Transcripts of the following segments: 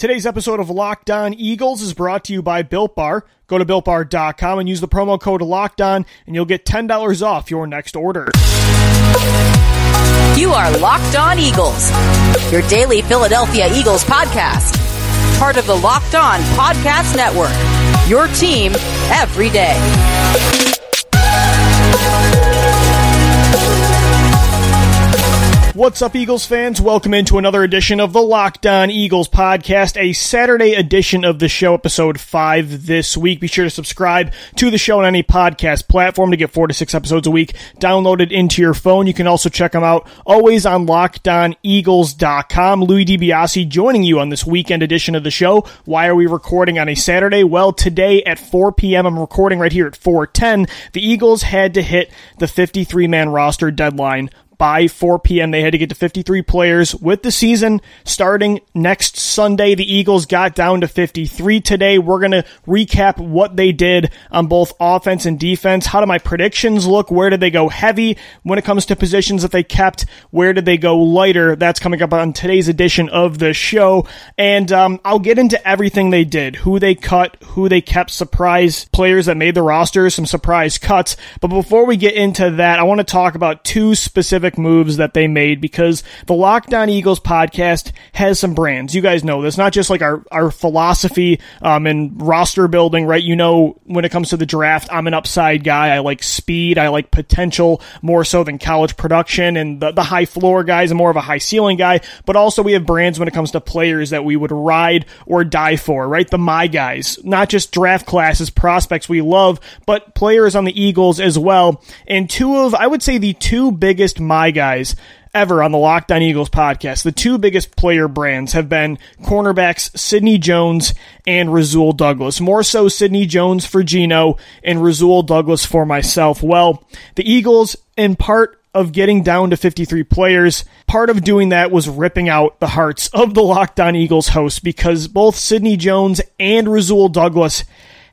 Today's episode of Locked On Eagles is brought to you by Built Bar. Go to builtbar.com and use the promo code Locked On, and you'll get $10 off your next order. You are Locked On Eagles, your daily Philadelphia Eagles podcast. Part of the Locked On Podcast Network, your team every day. What's up, Eagles fans? Welcome into another edition of the Locked On Eagles podcast, a Saturday edition of the show, episode five this week. Be sure to subscribe to the show on any podcast platform to get four to six episodes a week downloaded into your phone. You can also check them out always on LockedOnEagles.com. Louis DiBiase joining you on this weekend edition of the show. Why are we recording on a Saturday? Well, today at 4 p.m., I'm recording right here at 410. The Eagles had to hit the 53 man roster deadline by 4 p.m. They had to get to 53 players with the season starting next Sunday. The Eagles got down to 53 today. We're going to recap what they did on both offense and defense. How do my predictions look? Where did they go heavy when it comes to positions that they kept? Where did they go lighter? That's coming up on today's edition of the show. And um, I'll get into everything they did, who they cut, who they kept, surprise players that made the roster, some surprise cuts. But before we get into that, I want to talk about two specific specific moves that they made because the Locked On Eagles podcast has some brands. You guys know this, not just like our, our philosophy um, and roster building, right? You know, when it comes to the draft, I'm an upside guy. I like speed. I like potential more so than college production and the, the high floor guys. I'm more of a high ceiling guy, but also we have brands when it comes to players that we would ride or die for, right? The my guys, not just draft classes, prospects we love, but players on the Eagles as well. And two of, I would say the two biggest my my guys ever on the Locked On Eagles podcast. The two biggest player brands have been cornerbacks Sidney Jones and Rasul Douglas. More so Sidney Jones for Gino and Rasul Douglas for myself. Well, the Eagles, in part of getting down to 53 players, part of doing that was ripping out the hearts of the Locked On Eagles host because both Sidney Jones and Rasul Douglas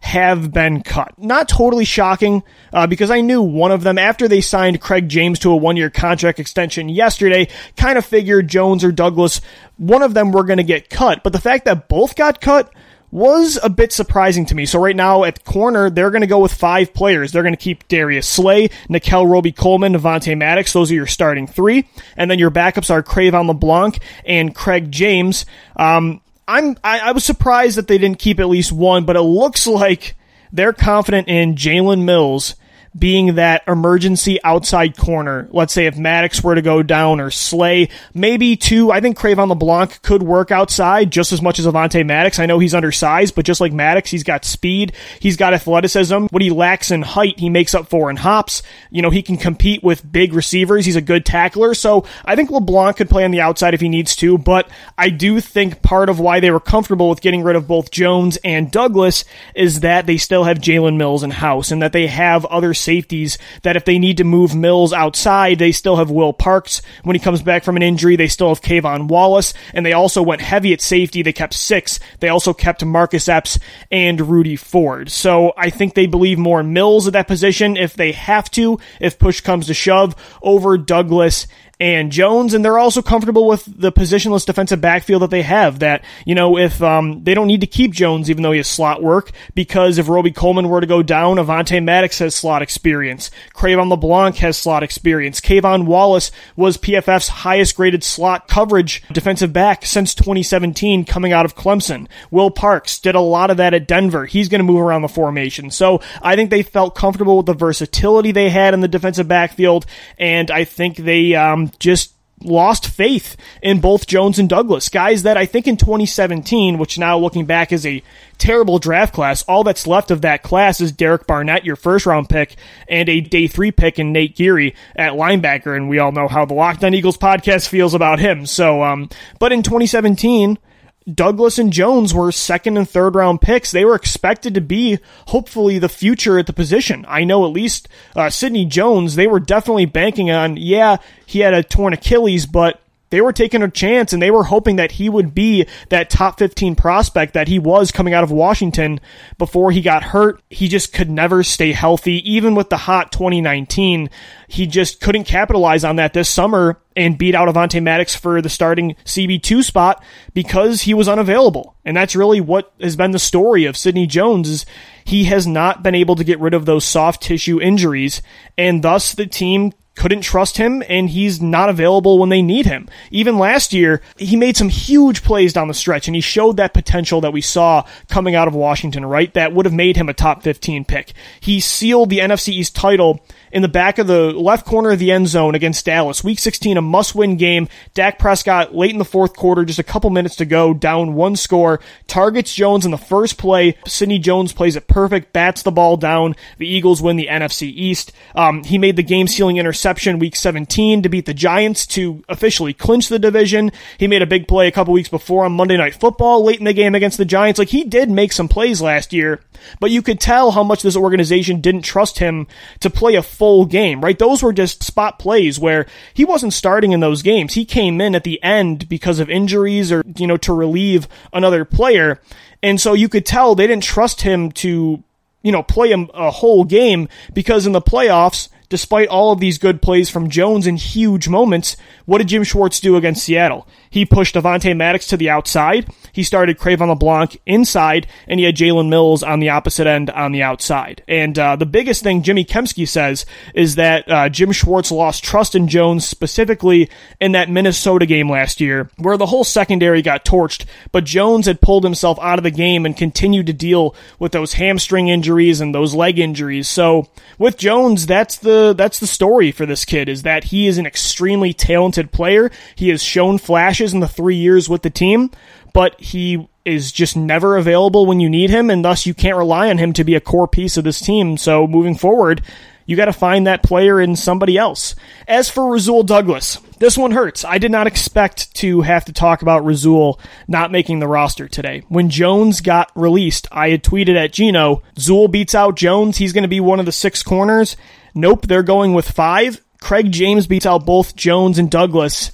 have been cut. Not totally shocking uh, because I knew one of them after they signed Craig James to a one year contract extension yesterday. Kind of figured Jones or Douglas, one of them were going to get cut. But the fact that both got cut was a bit surprising to me. So right now at corner, they're going to go with five players. They're going to keep Darius Slay, Nickell Robey-Coleman, Avonte Maddox. Those are your starting three. And then your backups are Cre'Von LeBlanc and Craig James. Um, I'm I, I was surprised that they didn't keep at least one, but it looks like they're confident in Jalen Mills being that emergency outside corner. Let's say if Maddox were to go down or Slay, maybe two. I think Cre'Von LeBlanc could work outside just as much as Avonte Maddox. I know he's undersized, but just like Maddox, he's got speed. He's got athleticism. What he lacks in height, he makes up for in hops. You know, he can compete with big receivers. He's a good tackler. So I think LeBlanc could play on the outside if he needs to, but I do think part of why they were comfortable with getting rid of both Jones and Douglas is that they still have Jalen Mills in house and that they have other safeties that if they need to move Mills outside, they still have Will Parks. When he comes back from an injury, they still have K'Von Wallace, and they also went heavy at safety. They kept six. They also kept Marcus Epps and Rudy Ford. So I think they believe more in Mills at that position if they have to, if push comes to shove, over Douglas and Jones, and they're also comfortable with the positionless defensive backfield that they have. That you know, if um, they don't need to keep Jones, even though he has slot work, because if Robey-Coleman were to go down, Avonte Maddox has slot experience. Cre'Von LeBlanc has slot experience. K'Von Wallace was PFF's highest graded slot coverage defensive back since 2017, coming out of Clemson. Will Parks did a lot of that at Denver. He's going to move around the formation, so I think they felt comfortable with the versatility they had in the defensive backfield, and I think they um, just lost faith in both Jones and Douglas, guys that I think in 2017, which now looking back is a terrible draft class, all that's left of that class is Derek Barnett, your first round pick, and a day three pick in Nate Gerry at linebacker, and we all know how the Locked On Eagles podcast feels about him. So, um, but in 2017, Douglas and Jones were second and third round picks. They were expected to be hopefully the future at the position. I know at least uh, Sidney Jones, they were definitely banking on, yeah, he had a torn Achilles, but they were taking a chance and they were hoping that he would be that top 15 prospect that he was coming out of Washington before he got hurt. He just could never stay healthy. Even with the hot 2019, he just couldn't capitalize on that this summer and beat out Avonte Maddox for the starting CB2 spot because he was unavailable. And that's really what has been the story of Sidney Jones is he has not been able to get rid of those soft tissue injuries and thus the team couldn't trust him and he's not available when they need him. Even last year, he made some huge plays down the stretch and he showed that potential that we saw coming out of Washington, right? That would have made him a top 15 pick. He sealed the NFC East title in the back of the left corner of the end zone against Dallas. Week 16, a must win game. Dak Prescott late in the fourth quarter, just a couple minutes to go, down one score, targets Jones in the first play. Sidney Jones plays it perfect, bats the ball down. The Eagles win the NFC East. Um, he made the game sealing interception week 17 to beat the Giants to officially clinch the division. He made a big play a couple weeks before on Monday Night Football late in the game against the Giants. Like he did make some plays last year, but you could tell how much this organization didn't trust him to play a full game, right? Those were just spot plays where he wasn't starting in those games. He came in at the end because of injuries or, you know, to relieve another player. And so you could tell they didn't trust him to, you know, play a, a whole game because in the playoffs, despite all of these good plays from Jones in huge moments, what did Jim Schwartz do against Seattle? He pushed Avonte Maddox to the outside. He started Cre'Von LeBlanc inside, and he had Jalen Mills on the opposite end on the outside. And uh, the biggest thing Jimmy Kempski says is that uh, Jim Schwartz lost trust in Jones specifically in that Minnesota game last year, where the whole secondary got torched, but Jones had pulled himself out of the game and continued to deal with those hamstring injuries and those leg injuries. So with Jones, that's the that's the story for this kid is that he is an extremely talented player. He has shown flashes in the three years with the team, but he is just never available when you need him, and thus you can't rely on him to be a core piece of this team. So moving forward, you got to find that player in somebody else. As for Rasul Douglas, this one hurts. I did not expect to have to talk about Rasul not making the roster today. When Jones got released, I had tweeted at Gino, Zool beats out Jones. He's going to be one of the six corners. Nope, they're going with five. Craig James beats out both Jones and Douglas.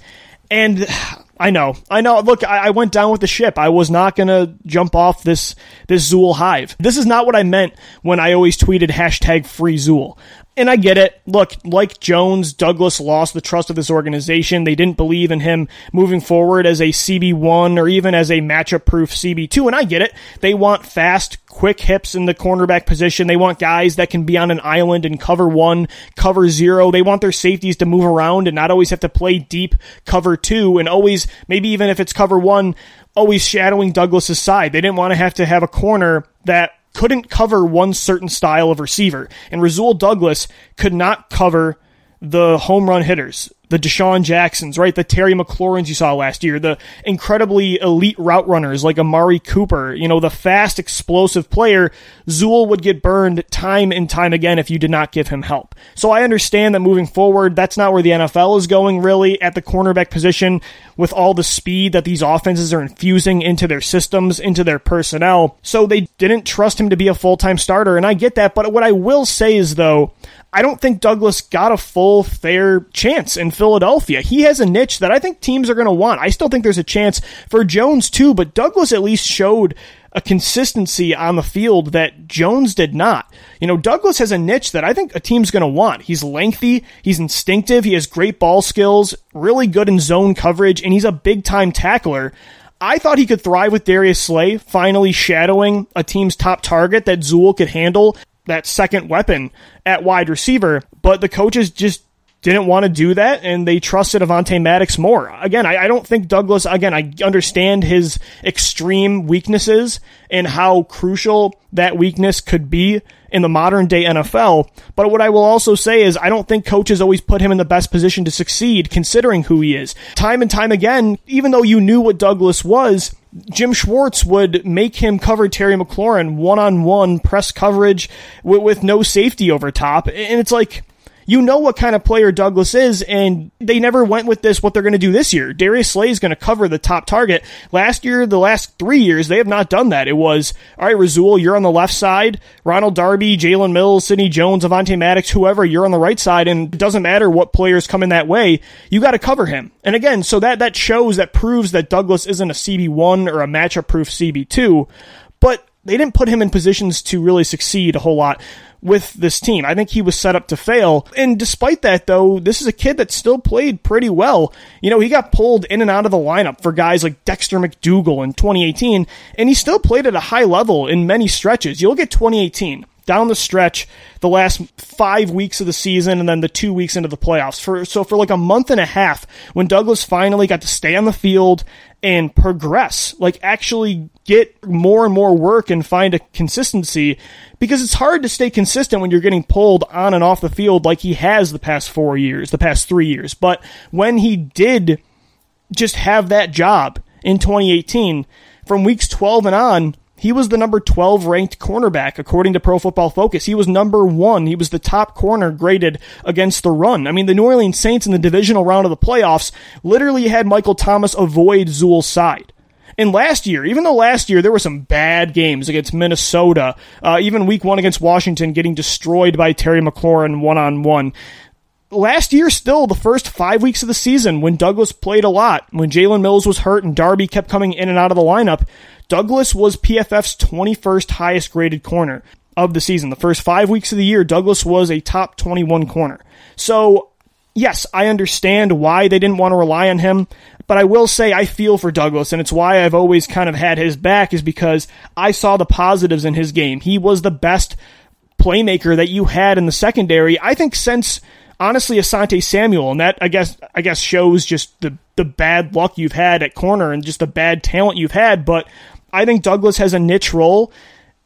And I know, I know. Look, I, I, went down with the ship. I was not gonna jump off this this Zool hive. This is not what I meant when I always tweeted hashtag free Zool. And I get it. Look, like Jones, Douglas lost the trust of this organization. They didn't believe in him moving forward as a CB1 or even as a matchup proof CB2. And I get it. They want fast, quick hips in the cornerback position. They want guys that can be on an island and cover one, cover zero. They want their safeties to move around and not always have to play deep cover two and always, maybe even if it's cover one, always shadowing Douglas's side. They didn't want to have to have a corner that couldn't cover one certain style of receiver. And Rasul Douglas could not cover the home run hitters the DeSean Jacksons, right? The Terry McLaurins you saw last year, the incredibly elite route runners like Amari Cooper, you know, the fast, explosive player. Zool would get burned time and time again if you did not give him help. So I understand that moving forward, that's not where the NFL is going really at the cornerback position with all the speed that these offenses are infusing into their systems, into their personnel. So they didn't trust him to be a full time starter. And I get that. But what I will say is, though, I don't think Douglas got a full, fair chance in. He has a niche that I think teams are going to want. I still think there's a chance for Jones too, but Douglas at least showed a consistency on the field that Jones did not. You know, Douglas has a niche that I think a team's going to want. He's lengthy, he's instinctive, he has great ball skills, really good in zone coverage, and he's a big time tackler. I thought he could thrive with Darius Slay, finally shadowing a team's top target that Zool could handle that second weapon at wide receiver, but the coaches just didn't want to do that and they trusted Avonte Maddox more. Again, I, I, don't think Douglas, again, I understand his extreme weaknesses and how crucial that weakness could be in the modern day NFL. But what I will also say is I don't think coaches always put him in the best position to succeed considering who he is. Time and time again, even though you knew what Douglas was, Jim Schwartz would make him cover Terry McLaurin one on one press coverage with, with no safety over top. And it's like, you know what kind of player Douglas is, and they never went with this, what they're going to do this year. Darius Slay is going to cover the top target. Last year, the last three years, they have not done that. It was, all right, Rasul, you're on the left side. Ronald Darby, Jalen Mills, Sidney Jones, Avonte Maddox, whoever, you're on the right side, and it doesn't matter what players come in that way, you got to cover him. And again, so that, that shows, that proves that Douglas isn't a CB1 or a matchup proof CB2, but they didn't put him in positions to really succeed a whole lot with this team. I think he was set up to fail. And despite that, though, this is a kid that still played pretty well. You know, he got pulled in and out of the lineup for guys like Dexter McDougle in 2018, and he still played at a high level in many stretches. You'll get 2018 down the stretch, the last five weeks of the season, and then the two weeks into the playoffs. For so for like a month and a half, when Douglas finally got to stay on the field and progress, like actually get more and more work and find a consistency, because it's hard to stay consistent when you're getting pulled on and off the field like he has the past four years, the past three years. But when he did just have that job in 2018, from weeks 12 and on, he was the number 12 ranked cornerback according to Pro Football Focus. He was number one. He was the top corner graded against the run. I mean, the New Orleans Saints in the divisional round of the playoffs literally had Michael Thomas avoid Zul's side. And last year, even though last year there were some bad games against Minnesota, uh, even week one against Washington getting destroyed by Terry McLaurin one on one, last year, still the first five weeks of the season, when Douglas played a lot, when Jalen Mills was hurt and Darby kept coming in and out of the lineup, Douglas was PFF's 21st highest graded corner of the season. The first five weeks of the year, Douglas was a top 21 corner. So, yes, I understand why they didn't want to rely on him, but I will say I feel for Douglas, and it's why I've always kind of had his back, is because I saw the positives in his game. He was the best playmaker that you had in the secondary, I think, since honestly Asante Samuel, and that I guess I guess shows just the the bad luck you've had at corner and just the bad talent you've had. But I think Douglas has a niche role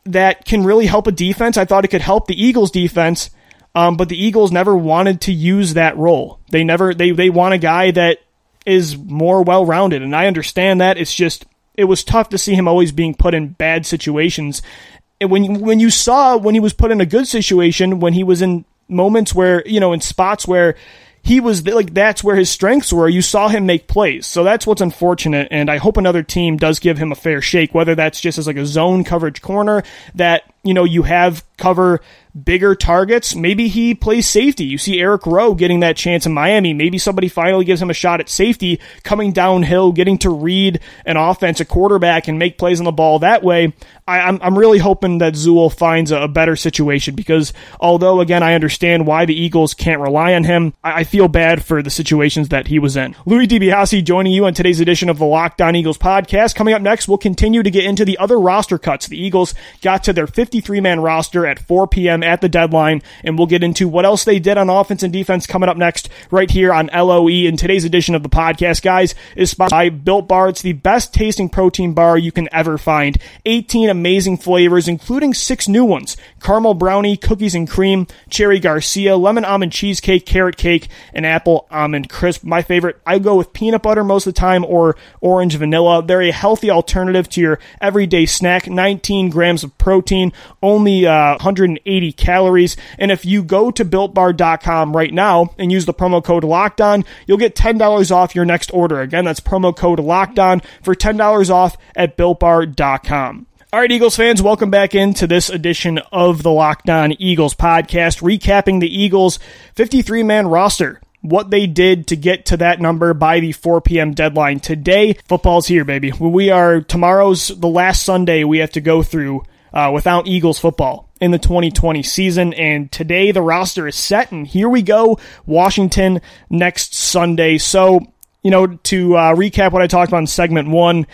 that can really help a defense. I thought it could help the Eagles defense, um, but the Eagles never wanted to use that role. They never they they want a guy that is more well rounded, and I understand that. It's just it was tough to see him always being put in bad situations. And when when you saw when he was put in a good situation, when he was in moments where, you know, in spots where he was like that's where his strengths were. You saw him make plays. So that's what's unfortunate and I hope another team does give him a fair shake whether that's just as like a zone coverage corner that, you know, you have cover bigger targets. Maybe he plays safety. You see Eric Rowe getting that chance in Miami. Maybe somebody finally gives him a shot at safety, coming downhill, getting to read an offense, a quarterback, and make plays on the ball that way. I, am I'm, I'm really hoping that Zul finds a, a, better situation because although, again, I understand why the Eagles can't rely on him, I, I feel bad for the situations that he was in. Louis DiBiase joining you on today's edition of the Locked On Eagles podcast. Coming up next, we'll continue to get into the other roster cuts. The Eagles got to their 53 man roster at 4 p.m at the deadline, and we'll get into what else they did on offense and defense coming up next right here on LOE. In today's edition of the podcast, guys, is sponsored by Built Bar. It's the best tasting protein bar you can ever find. 18 amazing flavors, including six new ones: caramel brownie, cookies and cream, cherry Garcia, lemon almond cheesecake, carrot cake, and apple almond crisp. My favorite, I go with peanut butter most of the time or orange vanilla. They're a healthy alternative to your everyday snack. 19 grams of protein, only uh, 180 calories. And if you go to builtbar.com right now and use the promo code LOCKEDON, you'll get $10 off your next order. Again, that's promo code LOCKEDON for $10 off at builtbar.com. All right, Eagles fans, welcome back into this edition of the Locked On Eagles podcast, recapping the Eagles' 53 man roster. What they did to get to that number by the 4 p.m. deadline today. Football's here, baby. We are tomorrow's the last Sunday we have to go through uh, without Eagles football in the 2020 season. And today the roster is set, and here we go. Washington next Sunday. So, you know, to uh, recap what I talked about in segment one,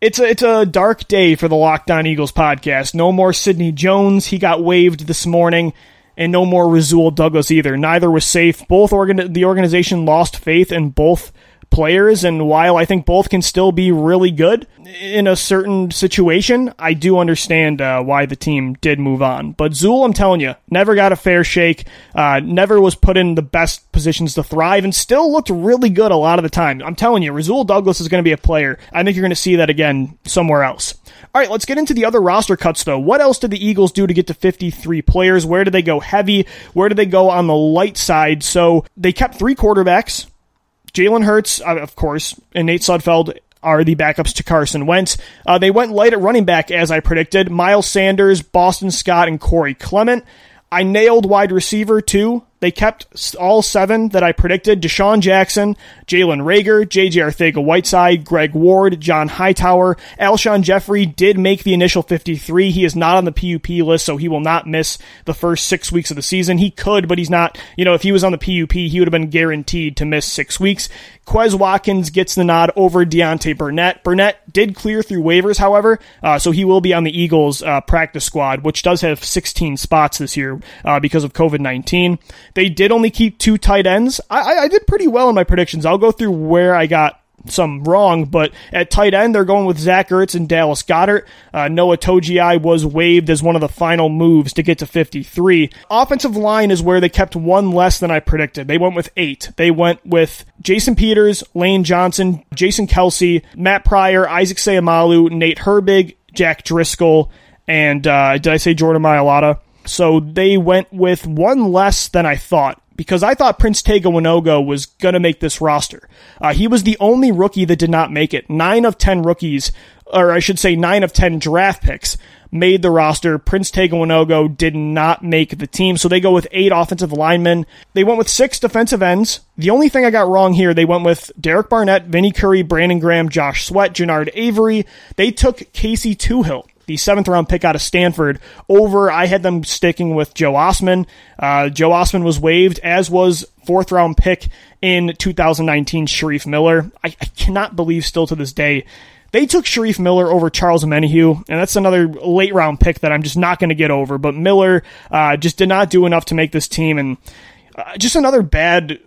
it's a, it's a dark day for the Locked On Eagles podcast. No more Sidney Jones. He got waived this morning. And no more Rasul Douglas either. Neither was safe. Both organ- the organization lost faith in both players, and while I think both can still be really good in a certain situation, I do understand uh, why the team did move on. But Zul, I'm telling you, never got a fair shake, uh, never was put in the best positions to thrive, and still looked really good a lot of the time. I'm telling you, Rasul Douglas is going to be a player. I think you're going to see that again somewhere else. All right, let's get into the other roster cuts, though. What else did the Eagles do to get to 53 players? Where did they go heavy? Where did they go on the light side? So they kept three quarterbacks. Jalen Hurts, uh, of course, and Nate Sudfeld are the backups to Carson Wentz. Uh, they went light at running back, as I predicted. Miles Sanders, Boston Scott, and Corey Clement. I nailed wide receiver too. They kept all seven that I predicted DeSean Jackson, Jalen Reagor, JJ Arcega Whiteside, Greg Ward, John Hightower. Alshon Jeffery did make the initial 53. He is not on the PUP list, so he will not miss the first six weeks of the season. He could, but he's not. You know, if he was on the PUP, he would have been guaranteed to miss six weeks. Quez Watkins gets the nod over Deontay Burnett. Burnett did clear through waivers, however, uh, so he will be on the Eagles uh, practice squad, which does have 16 spots this year uh, because of COVID 19. They did only keep two tight ends. I, I did pretty well in my predictions. I'll go through where I got some wrong, but at tight end, they're going with Zach Ertz and Dallas Goedert. Uh, Noah Togiai was waived as one of the final moves to get to 53. Offensive line is where they kept one less than I predicted. They went with eight. They went with Jason Peters, Lane Johnson, Jason Kelce, Matt Pryor, Isaac Seumalo, Nate Herbig, Jack Driscoll, and uh, did I say Jordan Mailata? So they went with one less than I thought because I thought Prince Tega Wanogho was going to make this roster. Uh, he was the only rookie that did not make it. Nine of 10 rookies, or I should say nine of 10 draft picks made the roster. Prince Tega Wanogho did not make the team, so they go with eight offensive linemen. They went with six defensive ends. The only thing I got wrong here, they went with Derek Barnett, Vinny Curry, Brandon Graham, Josh Sweat, Genard Avery. They took Casey Toohill the seventh round pick out of Stanford over. I had them sticking with Joe Ostman. Uh, Joe Ostman was waived, as was fourth round pick in 2019, Shareef Miller. I, I cannot believe still to this day they took Shareef Miller over Charles Omenihu, and that's another late round pick that I'm just not going to get over. But Miller uh, just did not do enough to make this team, and uh, just another bad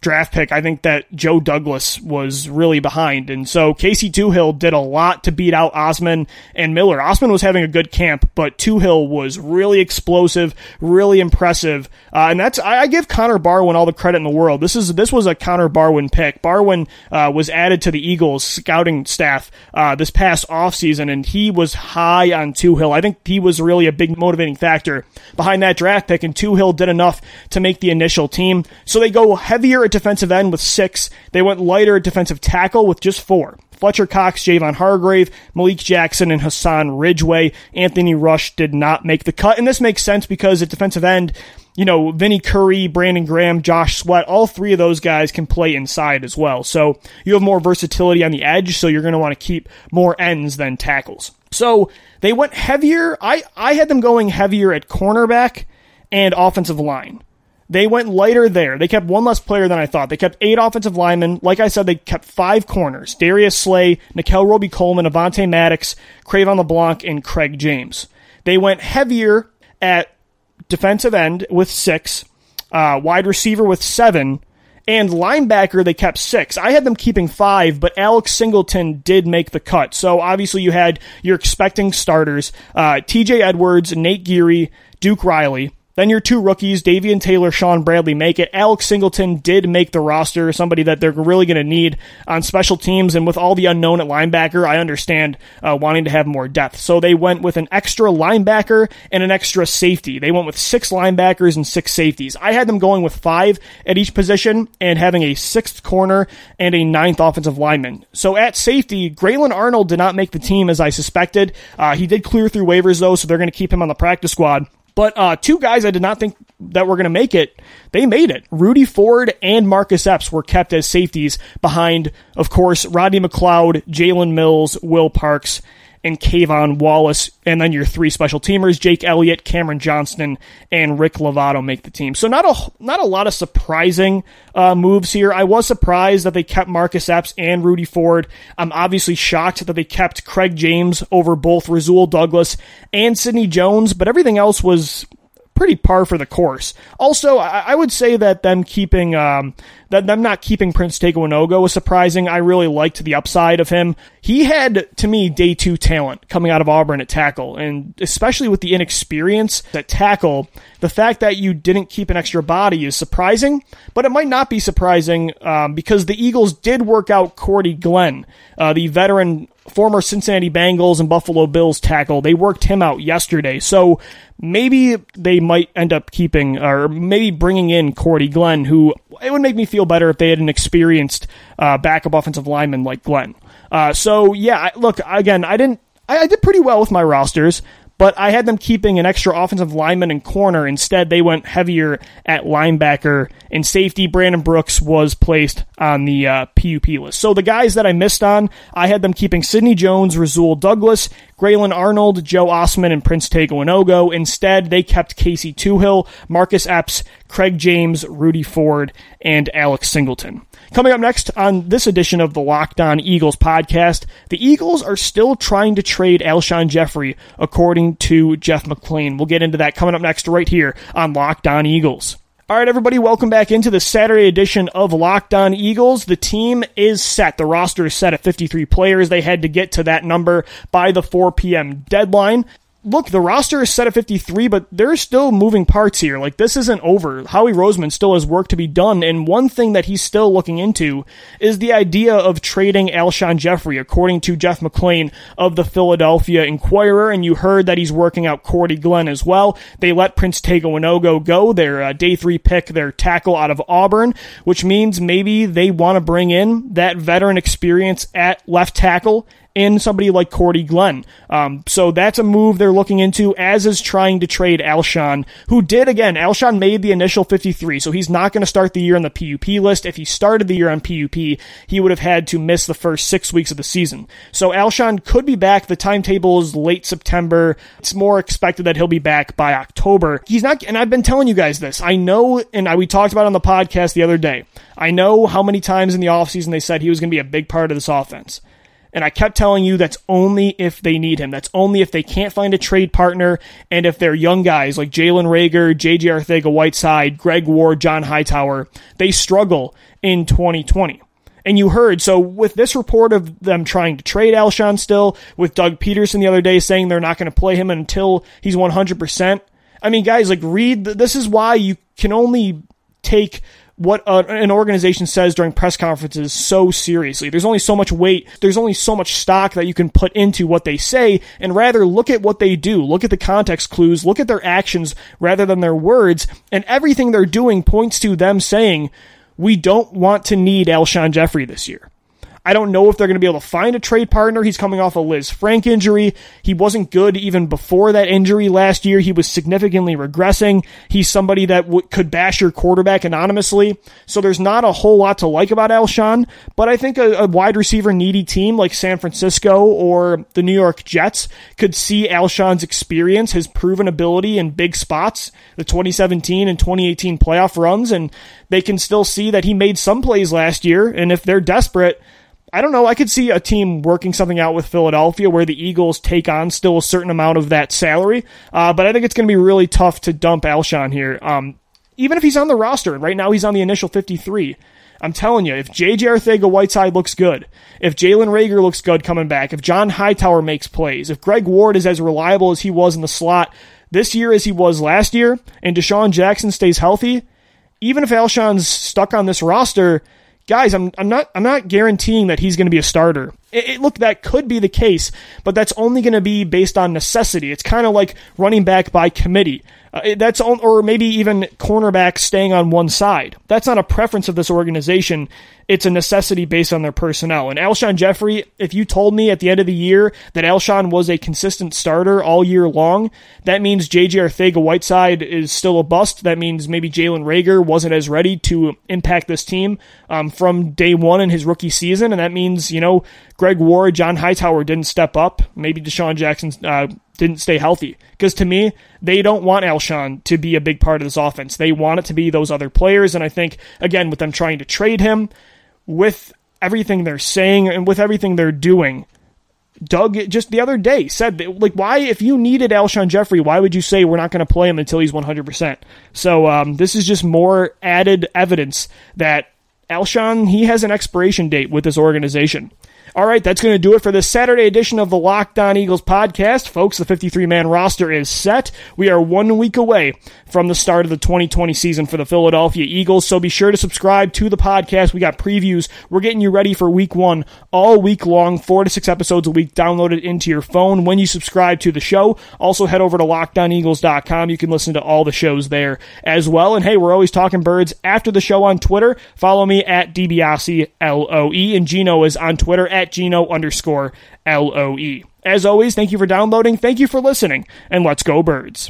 draft pick, I think that Joe Douglas was really behind. And so Casey Toohill did a lot to beat out Ostman and Miller. Ostman was having a good camp, but Toohill was really explosive, really impressive. Uh, and that's, I, I, give Connor Barwin all the credit in the world. This is, this was a Connor Barwin pick. Barwin, uh, was added to the Eagles scouting staff, uh, this past offseason, and he was high on Toohill. I think he was really a big motivating factor behind that draft pick, and Toohill did enough to make the initial team. So they go heavier at defensive end with six. They went lighter at defensive tackle with just four. Fletcher Cox, Javon Hargrave, Malik Jackson, and Hassan Ridgeway. Anthony Rush did not make the cut. And this makes sense because at defensive end, you know, Vinny Curry, Brandon Graham, Josh Sweat, all three of those guys can play inside as well. So you have more versatility on the edge, so you're going to want to keep more ends than tackles. So they went heavier. I, I had them going heavier at cornerback and offensive line. They went lighter there. They kept one less player than I thought. They kept eight offensive linemen. Like I said, they kept five corners. Darius Slay, Nickell Robey-Coleman, Avonte Maddox, Cre'Von LeBlanc, and Craig James. They went heavier at defensive end with six, uh, wide receiver with seven, and linebacker they kept six. I had them keeping five, but Alex Singleton did make the cut. So obviously you had your expecting starters, uh, TJ Edwards, Nate Gerry, Duke Riley. Then your two rookies, Davion Taylor, Shaun Bradley, make it. Alex Singleton did make the roster, somebody that they're really going to need on special teams. And with all the unknown at linebacker, I understand uh, wanting to have more depth. So they went with an extra linebacker and an extra safety. They went with six linebackers and six safeties. I had them going with five at each position and having a sixth corner and a ninth offensive lineman. So at safety, Grayland Arnold did not make the team as I suspected. Uh, he did clear through waivers though, so they're going to keep him on the practice squad. But uh, two guys I did not think that were going to make it, they made it. Rudy Ford and Marcus Epps were kept as safeties behind, of course, Rodney McLeod, Jalen Mills, Will Parks, and K'Von Wallace. And then your three special teamers, Jake Elliott, Cameron Johnston, and Rick Lovato make the team. So not a, not a lot of surprising uh, moves here. I was surprised that they kept Marcus Epps and Rudy Ford. I'm obviously shocked that they kept Craig James over both Rasul Douglas and Sidney Jones, but everything else was pretty par for the course. Also, I, would say that them keeping um, that them not keeping Prince Tega Wanogho was surprising. I really liked the upside of him. He had, to me, day two talent coming out of Auburn at tackle, and especially with the inexperience at tackle, the fact that you didn't keep an extra body is surprising, but it might not be surprising um, because the Eagles did work out Cordy Glenn, uh, the veteran former Cincinnati Bengals and Buffalo Bills tackle. They worked him out yesterday. So maybe they might end up keeping or maybe bringing in Cordy Glenn, who it would make me feel better if they had an experienced uh, backup offensive lineman like Glenn. Uh, so yeah, look again. I didn't. I, I did pretty well with my rosters but I had them keeping an extra offensive lineman and corner. Instead, they went heavier at linebacker and safety. Brandon Brooks was placed on the uh, PUP list. So the guys that I missed on, I had them keeping Sidney Jones, Rasul Douglas, Grayland Arnold, Joe Ostman, and Prince Tega Wanogho. Instead, they kept Casey Toohill, Marcus Epps, Craig James, Rudy Ford, and Alex Singleton. Coming up next on this edition of the Locked On Eagles podcast, the Eagles are still trying to trade Alshon Jeffery, according to Jeff McLane. We'll get into that coming up next right here on Locked On Eagles. All right, everybody, welcome back into the Saturday edition of Locked On Eagles. The team is set. The roster is set at 53 players. They had to get to that number by the 4 p.m. deadline look, the roster is set at 53, but there's still moving parts here. Like, this isn't over. Howie Roseman still has work to be done, and one thing that he's still looking into is the idea of trading Alshon Jeffery, according to Jeff McLane of the Philadelphia Inquirer, and you heard that he's working out Cordy Glenn as well. They let Prince Tega Wanogho go, their uh, day three pick, their tackle out of Auburn, which means maybe they want to bring in that veteran experience at left tackle in somebody like Cordy Glenn. Um, so that's a move they're looking into, as is trying to trade Alshon, who did again. Alshon made the initial 53, so he's not going to start the year on the PUP list. If he started the year on PUP, he would have had to miss the first six weeks of the season. So Alshon could be back. The timetable is late September. It's more expected that he'll be back by October. He's not, and I've been telling you guys this. I know, and I, we talked about on the podcast the other day. I know how many times in the offseason they said he was going to be a big part of this offense. And I kept telling you that's only if they need him. That's only if they can't find a trade partner and if they're young guys like Jalen Reagor, JJ Arcega Whiteside, Greg Ward, John Hightower, they struggle in 2020. And you heard, so with this report of them trying to trade Alshon still, with Doug Pederson the other day saying they're not going to play him until he's 100%. I mean, guys, like, read, this is why you can only take what uh, an organization says during press conferences so seriously. There's only so much weight, there's only so much stock that you can put into what they say, and rather look at what they do. Look at the context clues, look at their actions rather than their words, and everything they're doing points to them saying, we don't want to need Alshon Jeffery this year. I don't know if they're going to be able to find a trade partner. He's coming off a Lisfranc injury. He wasn't good even before that injury last year. He was significantly regressing. He's somebody that w- could bash your quarterback anonymously. So there's not a whole lot to like about Alshon, but I think a, a wide receiver needy team like San Francisco or the New York Jets could see Alshon's experience, his proven ability in big spots, the 2017 and 2018 playoff runs, and they can still see that he made some plays last year. And if they're desperate, I don't know. I could see a team working something out with Philadelphia where the Eagles take on still a certain amount of that salary. Uh, but I think it's going to be really tough to dump Alshon here. Um, even if he's on the roster, right now he's on the initial 53. I'm telling you, if J.J. Arcega Whiteside looks good, if Jalen Reagor looks good coming back, if John Hightower makes plays, if Greg Ward is as reliable as he was in the slot this year as he was last year, and DeSean Jackson stays healthy, even if Alshon's stuck on this roster, guys, I'm I'm not I'm not guaranteeing that he's going to be a starter. It, it, look, that could be the case, but that's only going to be based on necessity. It's kind of like running back by committee. Uh, that's on, or maybe even cornerback staying on one side. That's not a preference of this organization. It's a necessity based on their personnel. And Alshon Jeffery, if you told me at the end of the year that Alshon was a consistent starter all year long, that means JJ Arcega Whiteside is still a bust. That means maybe Jalen Reagor wasn't as ready to impact this team um, from day one in his rookie season. And that means, you know, Greg Ward, John Hightower didn't step up. Maybe DeSean Jackson uh, didn't stay healthy. Because to me, they don't want Alshon to be a big part of this offense. They want it to be those other players. And I think, again, with them trying to trade him, with everything they're saying and with everything they're doing, Doug just the other day said like why if you needed Alshon Jeffery why would you say we're not going to play him until he's 100%. So um, this is just more added evidence that Alshon he has an expiration date with this organization. All right, that's going to do it for this Saturday edition of the Locked On Eagles podcast. Folks, the 53 man roster is set. We are one week away from the start of the 2020 season for the Philadelphia Eagles, so be sure to subscribe to the podcast. We got previews. We're getting you ready for week one all week long, four to six episodes a week downloaded into your phone when you subscribe to the show. Also, head over to lockedoneagles.com. You can listen to all the shows there as well. And hey, we're always talking birds after the show on Twitter. Follow me at DiBiase, L-O-E, and Gino is on Twitter at Gino underscore L-O-E. As always, thank you for downloading, thank you for listening, and let's go birds.